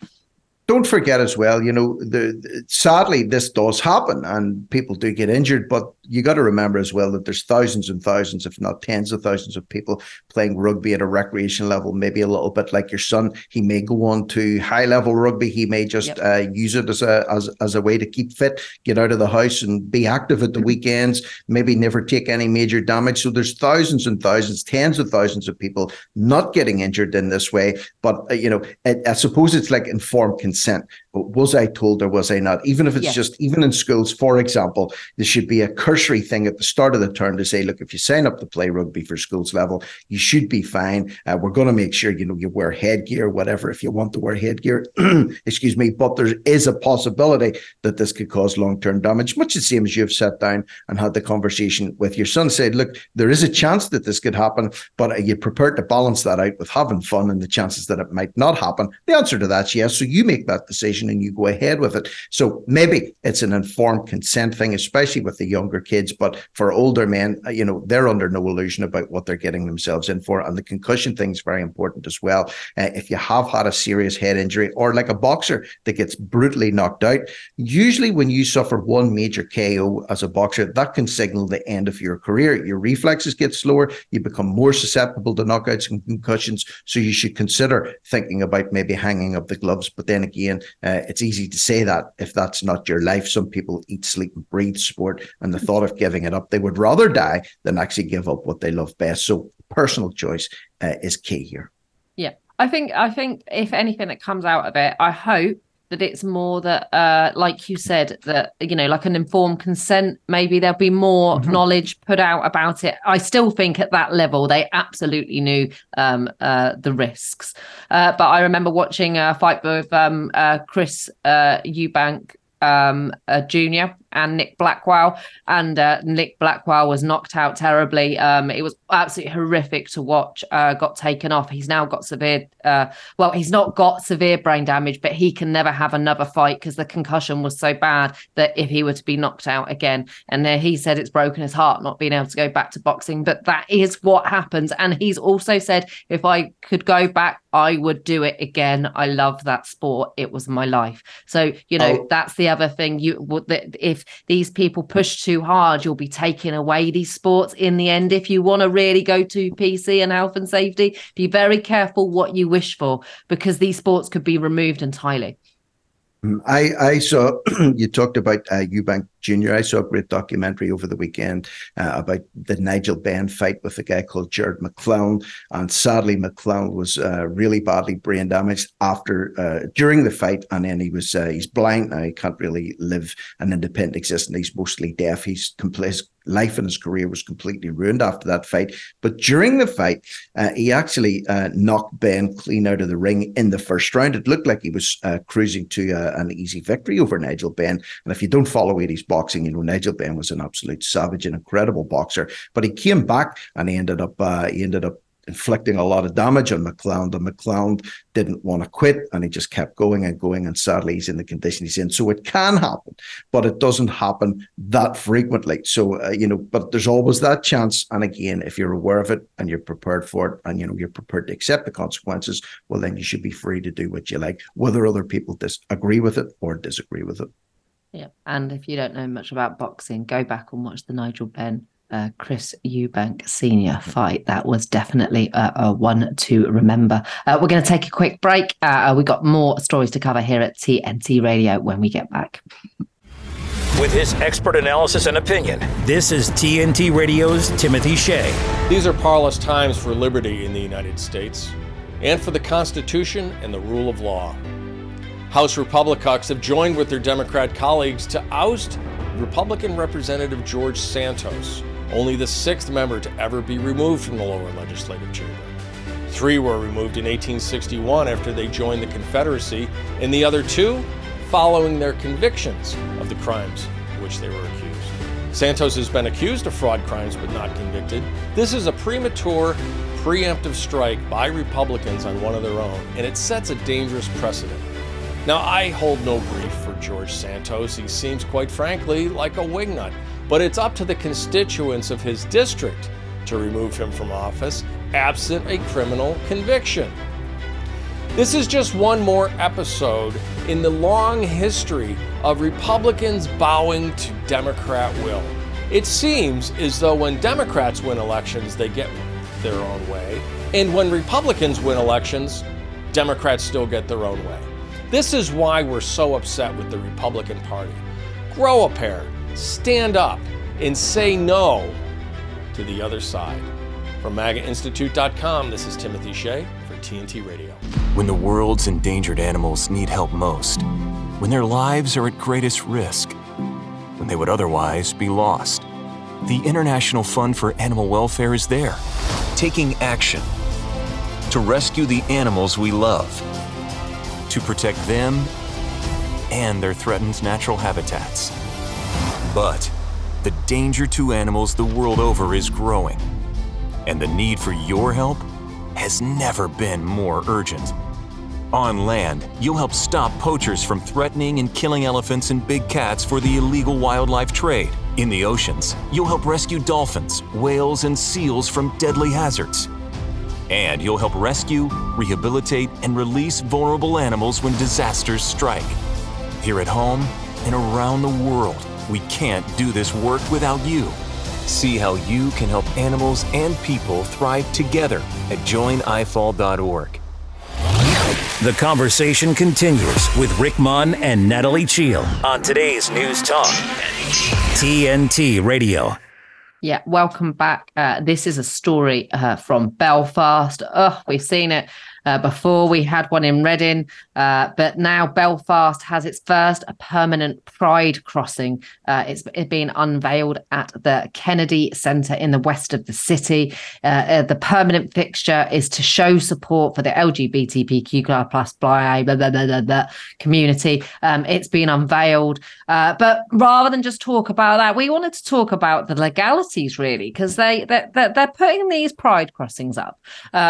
don't forget as well, you know, the, the, sadly this does happen and people do get injured, but you got to remember as well that there's thousands and thousands, if not tens of thousands of people playing rugby at a recreation level, maybe a little bit like your son. He may go on to high level rugby. He may just yep. uh, use it as a as, as a way to keep fit, get out of the house and be active at the mm-hmm. weekends, maybe never take any major damage. So there's thousands and thousands, tens of thousands of people not getting injured in this way. But, uh, you know, I, I suppose it's like informed consent. Was I told or was I not? Even if it's yes. just, even in schools, for example, there should be a cursory thing at the start of the term to say, look, if you sign up to play rugby for schools level, you should be fine. Uh, we're going to make sure, you know, you wear headgear, whatever, if you want to wear headgear, excuse me. But there is a possibility that this could cause long term damage, much the same as you've sat down and had the conversation with your son, said, look, there is a chance that this could happen, but are you prepared to balance that out with having fun and the chances that it might not happen? The answer to that's yes. So you make that decision and you go ahead with it. So maybe it's an informed consent thing, especially with the younger kids. But for older men, uh, you know, they're under no illusion about what they're getting themselves in for. And the concussion thing is very important as well. Uh, if you have had a serious head injury or like a boxer that gets brutally knocked out, usually when you suffer one major KO as a boxer, that can signal the end of your career. Your reflexes get slower, you become more susceptible to knockouts and concussions. So you should consider thinking about maybe hanging up the gloves. But then again, uh, it's easy to say that if that's not your life. Some people eat, sleep, and breathe sport, and the thought of giving it up, they would rather die than actually give up what they love best. So personal choice uh, is key here. Yeah, I think I think if anything that comes out of it, I hope that it's more that uh like you said that you know like an informed consent maybe there'll be more mm-hmm. knowledge put out about it i still think at that level they absolutely knew um uh the risks uh but i remember watching a fight with um uh chris uh eubank um, a junior and Nick Blackwell. And uh, Nick Blackwell was knocked out terribly. Um, it was absolutely horrific to watch. Uh, got taken off. He's now got severe. Uh, well, he's not got severe brain damage, but he can never have another fight because the concussion was so bad that if he were to be knocked out again, and then he said it's broken his heart not being able to go back to boxing. But that is what happens. And he's also said if I could go back, I would do it again. I love that sport. It was my life. So you know oh. that's the other thing. You if these people push too hard, you'll be taking away these sports in the end. If you want to really go to PC and health and safety, be very careful what you wish for because these sports could be removed entirely. Mm, I, I saw you talked about uh, Eubank Jr. I saw a great documentary over the weekend uh, about the Nigel Benn fight with a guy called Gerald McClellan, and sadly McClellan was uh, really badly brain damaged after uh, during the fight, and then he was uh, he's blind now. He can't really live an independent existence. He's mostly deaf. He's life and his career was completely ruined after that fight. But during the fight, uh, he actually uh, knocked Benn clean out of the ring in the first round. It looked like he was uh, cruising to uh, an easy victory over Nigel Benn. And if you don't follow 80s boxing, you know Nigel Benn was an absolute savage, an incredible boxer. But he came back and he ended up uh, he ended up inflicting a lot of damage on McClellan. And McClellan didn't want to quit and he just kept going and going. And sadly, he's in the condition he's in. So it can happen, but it doesn't happen that frequently. So, uh, you know, but there's always that chance. And again, if you're aware of it and you're prepared for it and, you know, you're prepared to accept the consequences, well, then you should be free to do what you like, whether other people disagree with it or disagree with it. Yeah. And if you don't know much about boxing, go back and watch the Nigel Benn uh, Chris Eubank Senior fight. That was definitely a, a one to remember. Uh, we're going to take a quick break. Uh, we've got more stories to cover here at TNT Radio when we get back. With his expert analysis and opinion, this is TNT Radio's Timothy Shea. These are parlous times for liberty in the United States and for the Constitution and the rule of law. House Republicans have joined with their Democrat colleagues to oust Republican Representative George Santos, only the sixth member to ever be removed from the lower legislative chamber. Three were removed in 1861 after they joined the Confederacy, and the other two following their convictions of the crimes of which they were accused. Santos has been accused of fraud crimes but not convicted. This is a premature, preemptive strike by Republicans on one of their own, and it sets a dangerous precedent. Now, I hold no grief for George Santos. He seems, quite frankly, like a wingnut. But it's up to the constituents of his district to remove him from office, absent a criminal conviction. This is just one more episode in the long history of Republicans bowing to Democrat will. It seems as though when Democrats win elections, they get their own way. And when Republicans win elections, Democrats still get their own way. This is why we're so upset with the Republican Party. Grow a pair, stand up, and say no to the other side. From MAGAInstitute.com, this is Timothy Shea for TNT Radio. When the world's endangered animals need help most, when their lives are at greatest risk, when they would otherwise be lost, the International Fund for Animal Welfare is there, taking action to rescue the animals we love to protect them and their threatened natural habitats. But the danger to animals the world over is growing, and the need for your help has never been more urgent. On land, you'll help stop poachers from threatening and killing elephants and big cats for the illegal wildlife trade. In the oceans, you'll help rescue dolphins, whales, and seals from deadly hazards. And you'll help rescue, rehabilitate, and release vulnerable animals when disasters strike. Here at home and around the world, we can't do this work without you. See how you can help animals and people thrive together at joinifaw.org. The conversation continues with Rick Munn and Natalie Cheale on today's News Talk, TNT Radio. Yeah, welcome back. Uh, this is a story uh, from Belfast. Oh, we've seen it uh, before we had one in Reading, uh, but now Belfast has its first permanent Pride crossing. Uh, it's been unveiled at the Kennedy Centre in the west of the city. Uh, the permanent fixture is to show support for the LGBTQ plus community. Um, it's been unveiled, but rather than just talk about that, we wanted to talk about the legalities really, because they they're, they're, putting these Pride crossings up.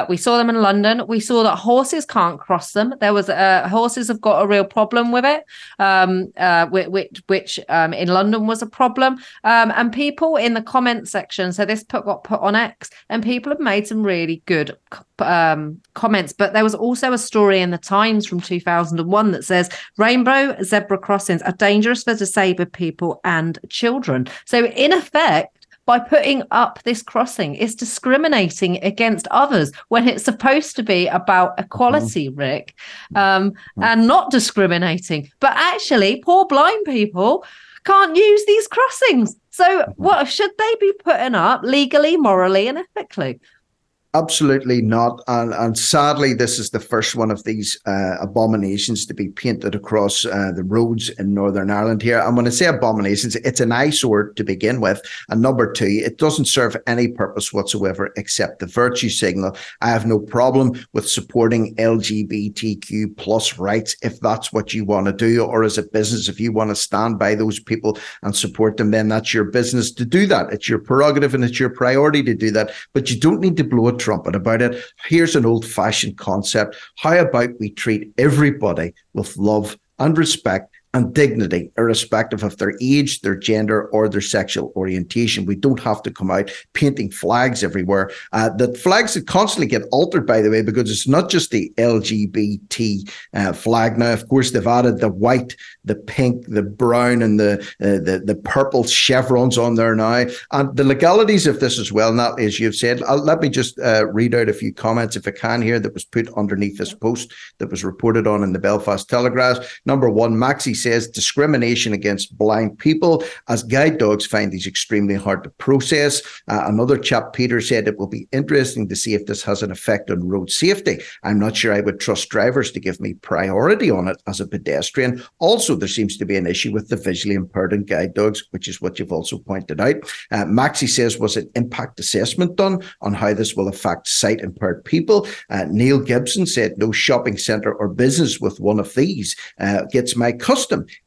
we saw them in London. We saw that horses can't cross them. There was uh, horses have got a real problem with it, um, uh, which which um, in London was a problem. Um, and people in the comment section, so this put got put on X, and people have made some really good um, comments. But there was also a story in the Times from 2001 that says rainbow zebra crossings are dangerous for disabled people and children. So in effect by putting up this crossing is discriminating against others when it's supposed to be about equality, mm-hmm. Rick, um, mm-hmm. and not discriminating. But actually, poor blind people can't use these crossings. So, mm-hmm. what should they be putting up legally, morally, and ethically? Absolutely not. And, and sadly, this is the first one of these uh, abominations to be painted across uh, the roads in Northern Ireland here. And when I say abominations, it's an eyesore to begin with. And number two, it doesn't serve any purpose whatsoever except the virtue signal. I have no problem with supporting LGBTQ plus rights if that's what you want to do, or as a business, if you want to stand by those people and support them, then that's your business to do that. It's your prerogative and it's your priority to do that. But you don't need to blow it trumpet about it. Here's an old fashioned concept. How about we treat everybody with love and respect and dignity, irrespective of their age, their gender, or their sexual orientation. We don't have to come out painting flags everywhere. Uh, the flags that constantly get altered, by the way, because it's not just the LGBT uh, flag now. Of course, they've added the white, the pink, the brown, and the uh, the the purple chevrons on there now. And the legalities of this as well, not as you've said. I'll, let me just uh, read out a few comments, if I can, here that was put underneath this post that was reported on in the Belfast Telegraph. Number one, Maxi says discrimination against blind people, as guide dogs find these extremely hard to process. Uh, another chap, Peter, said it will be interesting to see if this has an effect on road safety. I'm not sure I would trust drivers to give me priority on it as a pedestrian. Also, there seems to be an issue with the visually impaired and guide dogs, which is what you've also pointed out. Uh, Maxi says, was an impact assessment done on how this will affect sight impaired people? Uh, Neil Gibson said, no shopping centre or business with one of these uh, gets my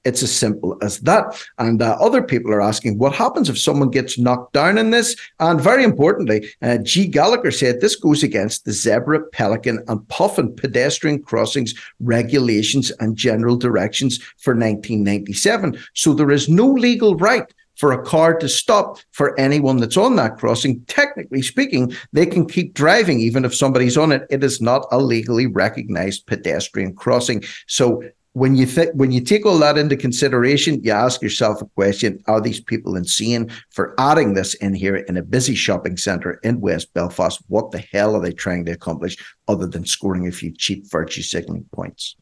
It's as simple as that. And uh, other people are asking, what happens if someone gets knocked down in this? And very importantly, uh, G. Gallagher said this goes against the zebra, pelican, and puffin pedestrian crossings regulations and general directions for 1997. So there is no legal right for a car to stop for anyone that's on that crossing. Technically speaking, they can keep driving even if somebody's on it. It is not a legally recognized pedestrian crossing. So when you think when you take all that into consideration, you ask yourself a question: Are these people insane for adding this in here in a busy shopping centre in West Belfast? What the hell are they trying to accomplish other than scoring a few cheap virtue signalling points?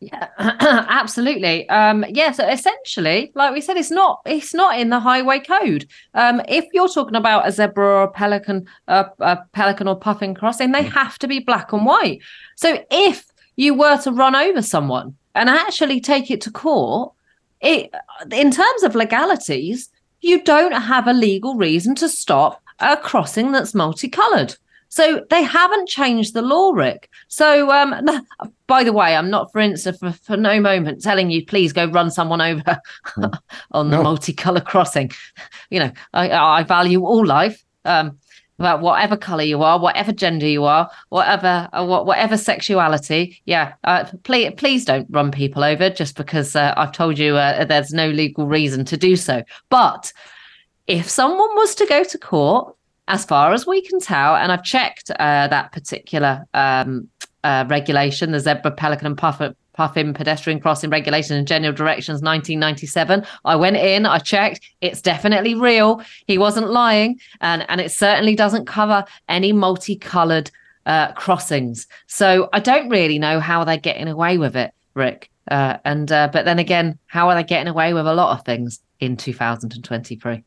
Yeah, absolutely. Um, yeah, so essentially, like we said, it's not it's not in the highway code. Um, if you're talking about a zebra or a pelican, uh, a pelican or puffin crossing, they have to be black and white. So if you were to run over someone and actually take it to court, it in terms of legalities, you don't have a legal reason to stop a crossing that's multicolored. So they haven't changed the law, Rick. So, um, by the way, I'm not, for instance, for, for no moment telling you, please go run someone over on no. the multicolored crossing. You know, I, I value all life. Um, about whatever color you are, whatever gender you are, whatever uh, whatever sexuality. Yeah, uh, please please don't run people over just because uh, I've told you uh, there's no legal reason to do so. But if someone was to go to court, as far as we can tell, and I've checked uh, that particular um, uh, regulation, the zebra, pelican, and puffer Puffin pedestrian crossing regulation and general directions 1997. I went in, I checked, it's definitely real. He wasn't lying, and, and it certainly doesn't cover any multicolored uh, crossings. So I don't really know how they're getting away with it, Rick. Uh, and uh, but then again, how are they getting away with a lot of things in 2023?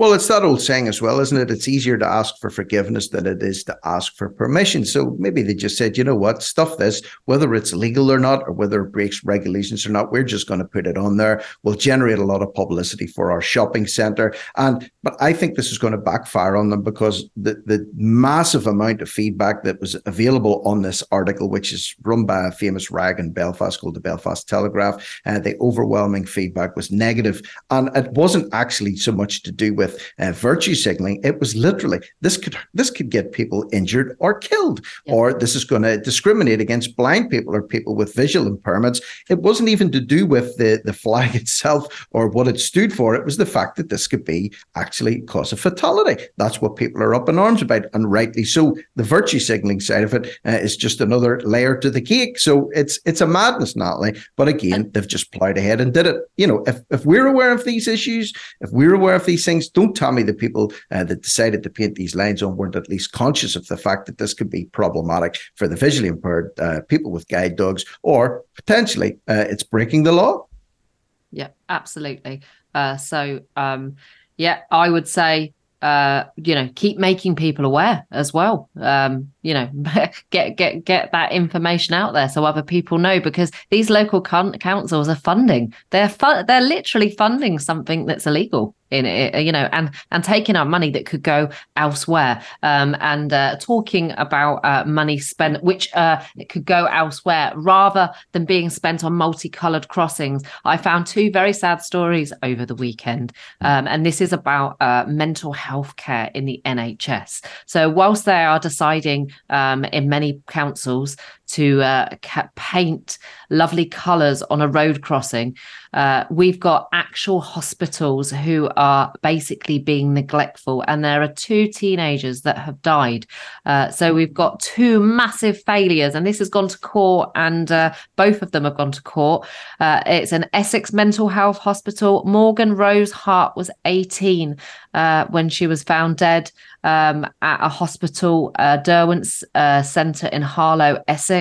Well, it's that old saying as well, isn't it? It's easier to ask for forgiveness than it is to ask for permission. So maybe they just said, you know what, stuff this, whether it's legal or not, or whether it breaks regulations or not, we're just going to put it on there. We'll generate a lot of publicity for our shopping center. And but I think this is going to backfire on them because the, the massive amount of feedback that was available on this article, which is run by a famous rag in Belfast called the Belfast Telegraph, uh, the overwhelming feedback was negative. And it wasn't actually so much to do with with uh, virtue signaling, it was literally this could this could get people injured or killed, or this is going to discriminate against blind people or people with visual impairments. It wasn't even to do with the the flag itself or what it stood for. It was the fact that this could be actually cause a fatality. That's what people are up in arms about, and rightly so. The virtue signaling side of it uh, is just another layer to the cake. So it's it's a madness, Natalie. But again, they've just plowed ahead and did it. You know, if if we're aware of these issues, if we're aware of these things, don't tell me the people uh, that decided to paint these lines on weren't at least conscious of the fact that this could be problematic for the visually impaired uh, people with guide dogs, or potentially uh, it's breaking the law. Yeah, absolutely. Uh, so, um, yeah, I would say uh, you know, keep making people aware as well. Um, you know, get get get that information out there so other people know because these local con- councils are funding. They're fu- they're literally funding something that's illegal in it, you know, and and taking our money that could go elsewhere, um, and uh, talking about uh, money spent which uh, could go elsewhere rather than being spent on multicolored crossings. I found two very sad stories over the weekend, um, and this is about uh, mental health care in the NHS. So whilst they are deciding um, in many councils to uh, paint lovely colours on a road crossing. Uh, we've got actual hospitals who are basically being neglectful, and there are two teenagers that have died. Uh, so we've got two massive failures, and this has gone to court, and uh, both of them have gone to court. Uh, it's an Essex mental health hospital. Morgan Rose Hart was 18 uh, when she was found dead um, at a hospital, uh, Derwent's uh, Centre in Harlow, Essex.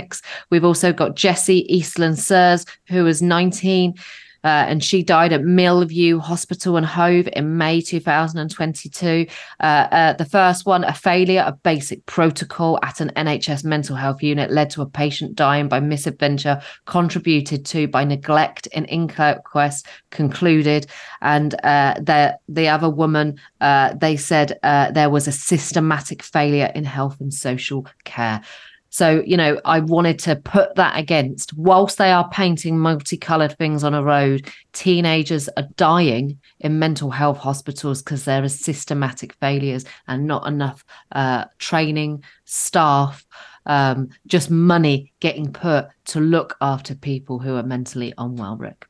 We've also got Jessie Eastland Sirs, who was 19. Uh, and she died at Millview Hospital and Hove in May 2022. Uh, uh, the first one, a failure of basic protocol at an NHS mental health unit, led to a patient dying by misadventure, contributed to by neglect in inquest concluded. And uh, the the other woman, uh, they said uh, there was a systematic failure in health and social care. So, you know, I wanted to put that against whilst they are painting multicolored things on a road, teenagers are dying in mental health hospitals because there are systematic failures and not enough uh, training, staff, um, just money getting put to look after people who are mentally unwell, Rick.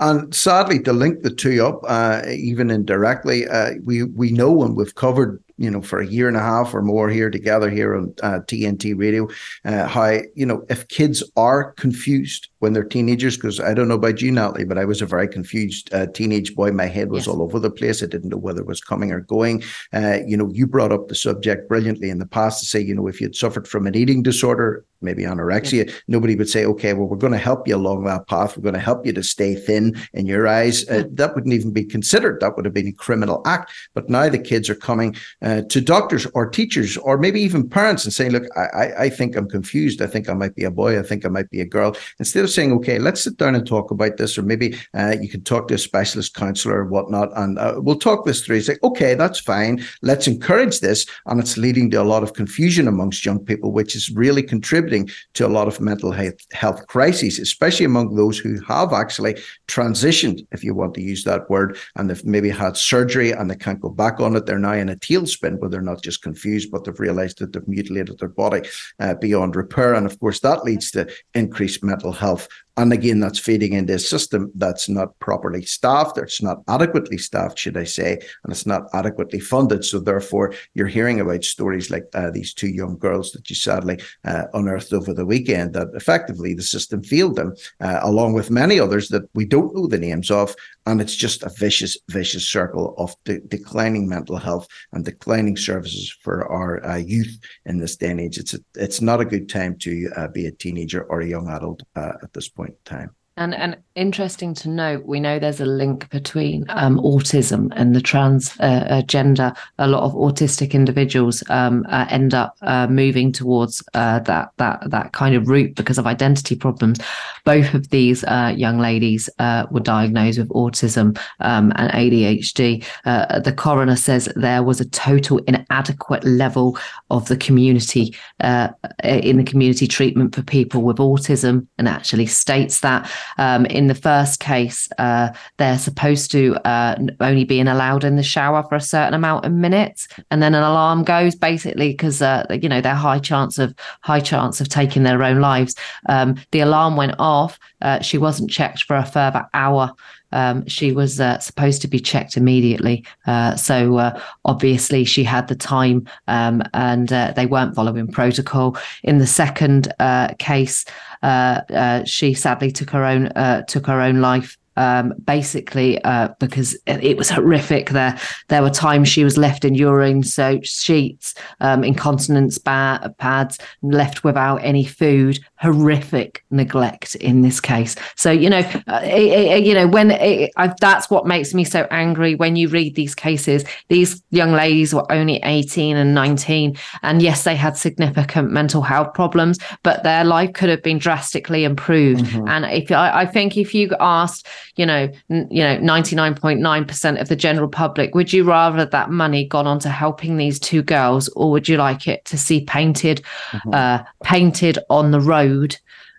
And sadly, to link the two up, uh, even indirectly, uh, we we know and we've covered you know, for a year and a half or more here together here on uh, TNT radio, uh, how, you know, if kids are confused when they're teenagers, because I don't know about you, Natalie, but I was a very confused uh, teenage boy. My head was yes. all over the place. I didn't know whether it was coming or going. Uh, you know, you brought up the subject brilliantly in the past to say, you know, if you'd suffered from an eating disorder, maybe anorexia, yeah. nobody would say, okay, well, we're going to help you along that path. We're going to help you to stay thin in your eyes. Uh, that wouldn't even be considered. That would have been a criminal act. But now the kids are coming uh, to doctors or teachers or maybe even parents and saying, look, I, I think I'm confused. I think I might be a boy. I think I might be a girl. Instead of saying, okay, let's sit down and talk about this, or maybe uh, you can talk to a specialist counselor or whatnot, and uh, we'll talk this through. Say, okay, that's fine. Let's encourage this. And it's leading to a lot of confusion amongst young people, which is really contributing to a lot of mental health, health crises, especially among those who have actually transitioned, if you want to use that word, and they've maybe had surgery and they can't go back on it. They're now in a tailspin where they're they're not just confused, but they've realized that they've mutilated their body uh, beyond repair. And of course, that leads to increased mental health and again, that's feeding into a system that's not properly staffed, or it's not adequately staffed, should I say, and it's not adequately funded. So therefore, you're hearing about stories like uh, these two young girls that you sadly uh, unearthed over the weekend. That effectively the system failed them, uh, along with many others that we don't know the names of, and it's just a vicious, vicious circle of de- declining mental health and declining services for our uh, youth in this day and age. It's a, it's not a good time to uh, be a teenager or a young adult uh, at this point in time. And and interesting to note, we know there's a link between um, autism and the trans uh, uh, gender. A lot of autistic individuals um, uh, end up uh, moving towards uh, that that that kind of route because of identity problems. Both of these uh, young ladies were diagnosed with autism um, and ADHD. the coroner says there was a total inadequate level of the community in the community treatment for people with autism, and actually states that. Um, in the first case, uh, they're supposed to uh, only being allowed in the shower for a certain amount of minutes, and then an alarm goes basically because uh, you know they're high chance of high chance of taking their own lives. Um, the alarm went off. Uh, she wasn't checked for a further hour. Um, she was uh, supposed to be checked immediately. Uh, so uh, obviously she had the time um, and uh, they weren't following protocol. In the second uh, case, Uh, uh, she sadly took her own uh, took her own life um, basically uh, because it was horrific. There, there were times she was left in urine soaked sheets, um, incontinence ba- pads, left without any food. Horrific neglect in this case. So you know, uh, it, it, you know when it, I, that's what makes me so angry when you read these cases. These young ladies were only eighteen and nineteen, and yes, they had significant mental health problems, but their life could have been drastically improved. Mm-hmm. And if I, I think if you asked you know, n- you know, 99.9% of the general public, would you rather that money gone on to helping these two girls or would you like it to see painted, mm-hmm. uh, painted on the road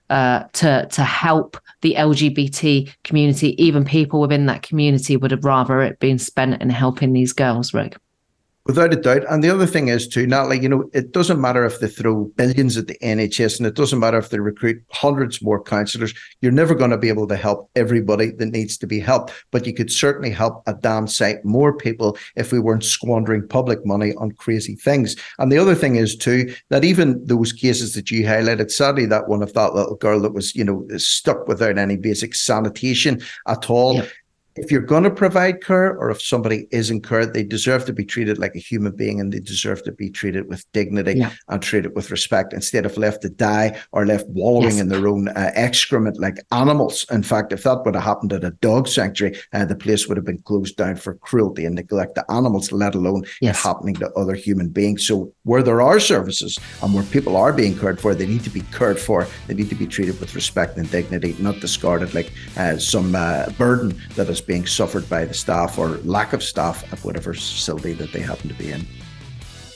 uh, to to help the LGBT community. Even people within that community would have rather it been spent in helping these girls, Rick. Without a doubt. And the other thing is too, like, you know, it doesn't matter if they throw billions at the NHS and it doesn't matter if they recruit hundreds more counsellors. You're never going to be able to help everybody that needs to be helped. But you could certainly help a damn sight more people if we weren't squandering public money on crazy things. And the other thing is too, that even those cases that you highlighted, sadly, that one of that little girl that was, you know, stuck without any basic sanitation at all. Yep if you're going to provide care or if somebody is in care, they deserve to be treated like a human being and they deserve to be treated with dignity yeah. and treated with respect instead of left to die or left wallowing yes. in their own uh, excrement like animals. In fact, if that would have happened at a dog sanctuary, uh, the place would have been closed down for cruelty and neglect to animals, let alone yes. it happening to other human beings. So, where there are services and where people are being cared for, they need to be cared for. They need to be treated with respect and dignity, not discarded like uh, some uh, burden that is being suffered by the staff or lack of staff at whatever facility that they happen to be in.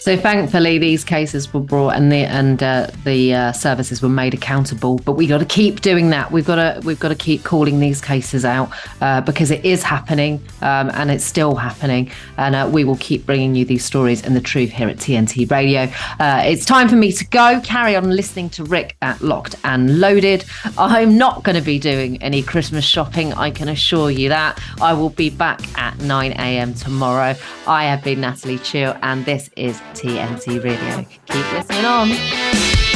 So thankfully, these cases were brought and the and uh, the uh, services were made accountable. But we got to keep doing that. We've got to we've got to keep calling these cases out uh, because it is happening um, and it's still happening. And uh, we will keep bringing you these stories and the truth here at TNT Radio. Uh, it's time for me to go. Carry on listening to Rick at Locked and Loaded. I'm not going to be doing any Christmas shopping. I can assure you that. I will be back at 9 a.m. tomorrow. I have been Natalie Cheale, and this is TNT Radio. Keep listening on.